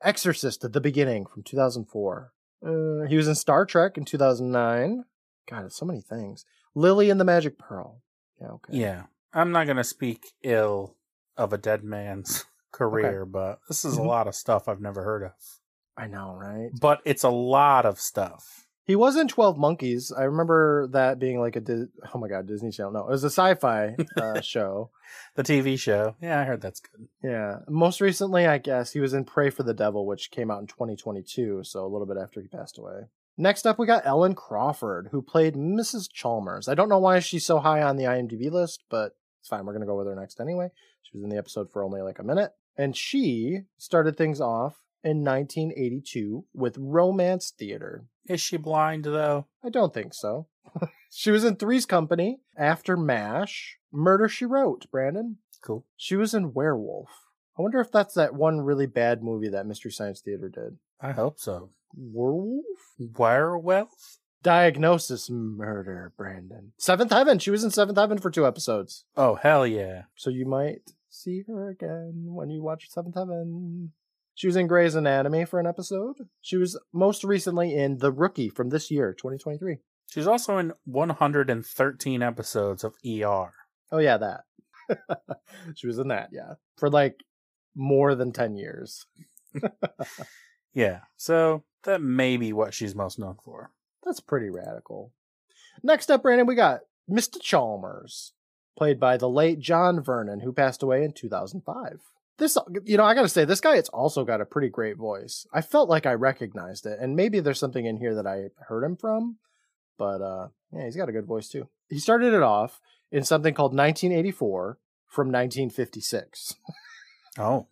Exorcist at the beginning from 2004. Uh, he was in Star Trek in 2009. God, it's so many things. Lily and the Magic Pearl. Yeah, okay. Yeah. I'm not going to speak ill of a dead man's career, but this is a Mhm. lot of stuff I've never heard of. I know, right? But it's a lot of stuff. He was in 12 Monkeys. I remember that being like a, Dis- oh my God, Disney Channel. No, it was a sci fi uh, show. The TV show. Yeah, I heard that's good. Yeah. Most recently, I guess, he was in Prey for the Devil, which came out in 2022, so a little bit after he passed away. Next up, we got Ellen Crawford, who played Mrs. Chalmers. I don't know why she's so high on the IMDb list, but it's fine. We're going to go with her next anyway. She was in the episode for only like a minute. And she started things off in 1982 with Romance Theater. Is she blind, though? I don't think so. she was in Three's Company, After MASH, Murder She Wrote, Brandon. Cool. She was in Werewolf. I wonder if that's that one really bad movie that Mystery Science Theater did. I hope so. Werewolf? Werewolf? Diagnosis Murder, Brandon. Seventh Heaven. She was in Seventh Heaven for two episodes. Oh, hell yeah. So you might see her again when you watch Seventh Heaven. She was in Grey's Anatomy for an episode. She was most recently in The Rookie from this year, 2023. She's also in 113 episodes of ER. Oh yeah, that. she was in that, yeah. For like more than 10 years. Yeah, so that may be what she's most known for. That's pretty radical. Next up, Brandon, we got Mr. Chalmers, played by the late John Vernon, who passed away in 2005. This, you know, I gotta say, this guy, it's also got a pretty great voice. I felt like I recognized it, and maybe there's something in here that I heard him from, but uh, yeah, he's got a good voice too. He started it off in something called 1984 from 1956. Oh,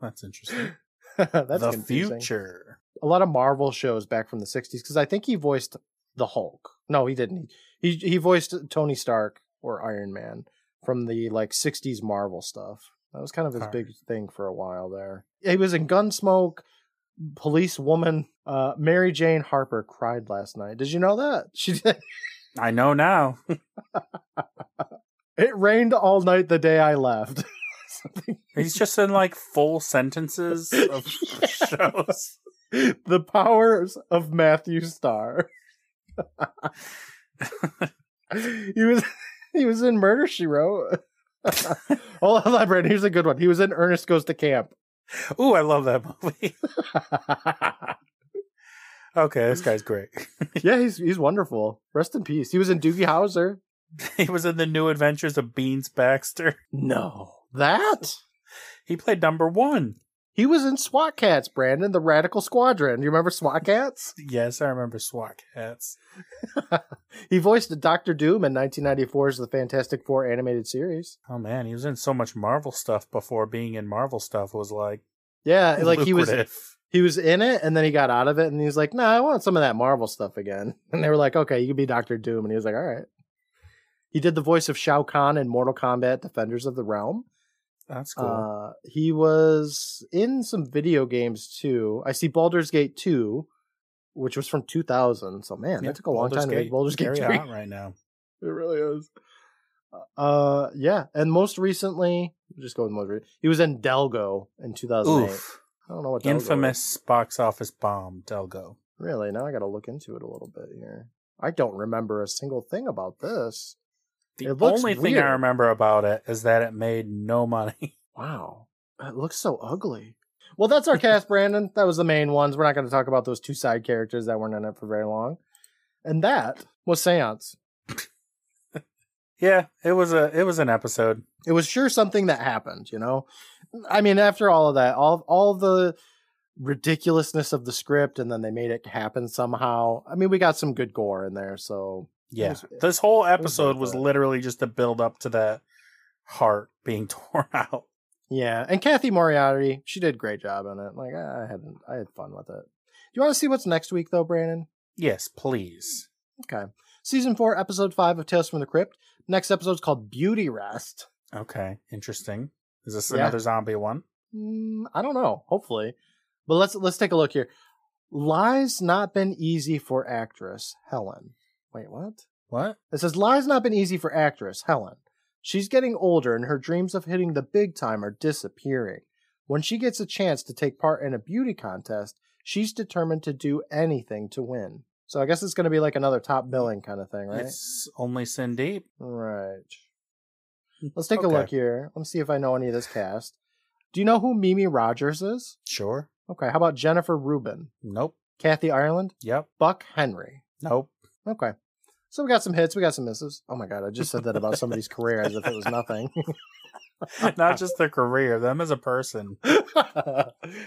that's interesting. That's the confusing. future. A lot of Marvel shows back from the 60s because I think he voiced the Hulk. No, he didn't. He he voiced Tony Stark or Iron Man from the like 60s Marvel stuff. That was kind of his big thing for a while there. He was in Gunsmoke, Police Woman. Uh, Mary Jane Harper cried last night. Did you know that? She did. I know now. It rained all night the day I left. He's just in like full sentences of shows. the powers of Matthew Star. he was he was in Murder She Wrote. Hold on, Brandon. Here's a good one. He was in Ernest Goes to Camp. Ooh, I love that movie. Okay, this guy's great. yeah, he's he's wonderful. Rest in peace. He was in Doogie Howser. he was in the New Adventures of Beans Baxter. No, that He played number one. He was in SWAT Kats. Brandon, the Radical Squadron. Do you remember SWAT Kats? Yes, I remember SWAT Kats. he voiced Doctor Doom in 1994's The Fantastic Four animated series. Oh man, he was in so much Marvel stuff before being in Marvel stuff was like Yeah, like he was he was in it and then he got out of it and he was like, "Nah, I want some of that Marvel stuff again." And they were like, "Okay, you can be Doctor Doom." And he was like, "All right." He did the voice of Shao Kahn in Mortal Kombat: Defenders of the Realm. That's cool. Uh, he was in some video games too. I see Baldur's Gate 2, which was from 2000. So man, Yeah, that took a long Baldur's time to make Baldur's Gate very 3. hot right now. It really is. Uh, yeah, and most recently, just go with most. He was in Delgo in 2008. Oof. I don't know what Delgo is. Infamous box office bomb, Delgo. Really? Now I got to look into it a little bit here. I don't remember a single thing about this. The only thing. I remember about it is that it made no money. Wow. It looks so ugly. Well, that's our cast, Brandon. That was the main ones. We're not going to talk about those two side characters that weren't in it for very long. And that was Seance. yeah, it was a it was an episode. It was sure something that happened, you know? I mean, after all of that, all all the ridiculousness of the script and then they made it happen somehow. I mean, we got some good gore in there, so Yeah, was- this whole episode worth was literally just a build up to that heart being torn out. Yeah, and Cathy Moriarty, she did a great job in it. Like I had, I had fun with it. Do you want to see what's next week, though, Brandon? Yes, please. Okay, season four, episode five of Tales from the Crypt. Next episode's called Beauty Rest. Okay, interesting. Is this Yeah. another zombie one? Mm, I don't know. Hopefully, but let's let's take a look here. Lies not been easy for actress Helen. Wait, what? What? It says lies not been easy for actress Helen. She's getting older and her dreams of hitting the big time are disappearing. When she gets a chance to take part in a beauty contest, she's determined to do anything to win. So I guess it's going to be like another top billing kind of thing, right? It's only sin deep. Right. Let's take a look here. Let me see if I know any of this cast. Do you know who Mimi Rogers is? Sure. Okay. How about Jennifer Rubin, Nope. Kathy Ireland, Yep. Buck Henry? Nope. Okay. So we got some hits, we got some misses. Oh my god, I just said that about somebody's career as if it was nothing. Not just their career, them as a person.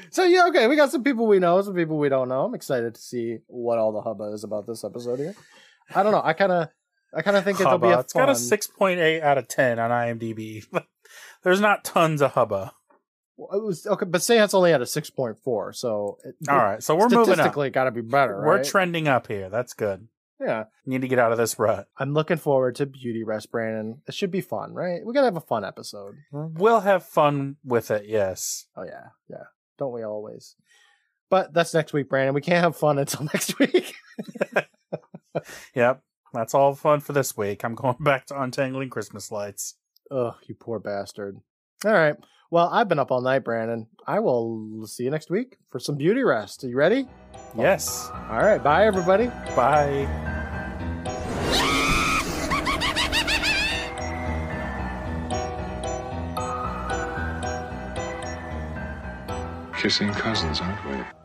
so yeah, okay, we got some people we know, some people we don't know. I'm excited to see what all the hubba is about this episode here. I don't know. I kind of, I kind of think it'll be a It's got a 6.8 out of 10 on IMDb. There's not tons of hubba. Well, It was okay, but say it's only at a six point four. So it, All right, so we're moving up. statistically got to be better. We're right? trending up here. That's good. Yeah, Need to get out of this rut. I'm looking forward to Beauty Rest, Brandon. It should be fun, right? We gotta have a fun episode. We'll have fun with it, yes. Oh yeah, yeah. Don't we always? But that's next week, Brandon. We can't have fun until next week. Yep. That's all fun for this week. I'm going back to untangling Christmas lights. Ugh, you poor bastard. All right. Well, I've been up all night, Brandon. I will see you next week for some beauty rest. Are you ready? Yes. All right. Bye, everybody. Bye. Kissing cousins, aren't we?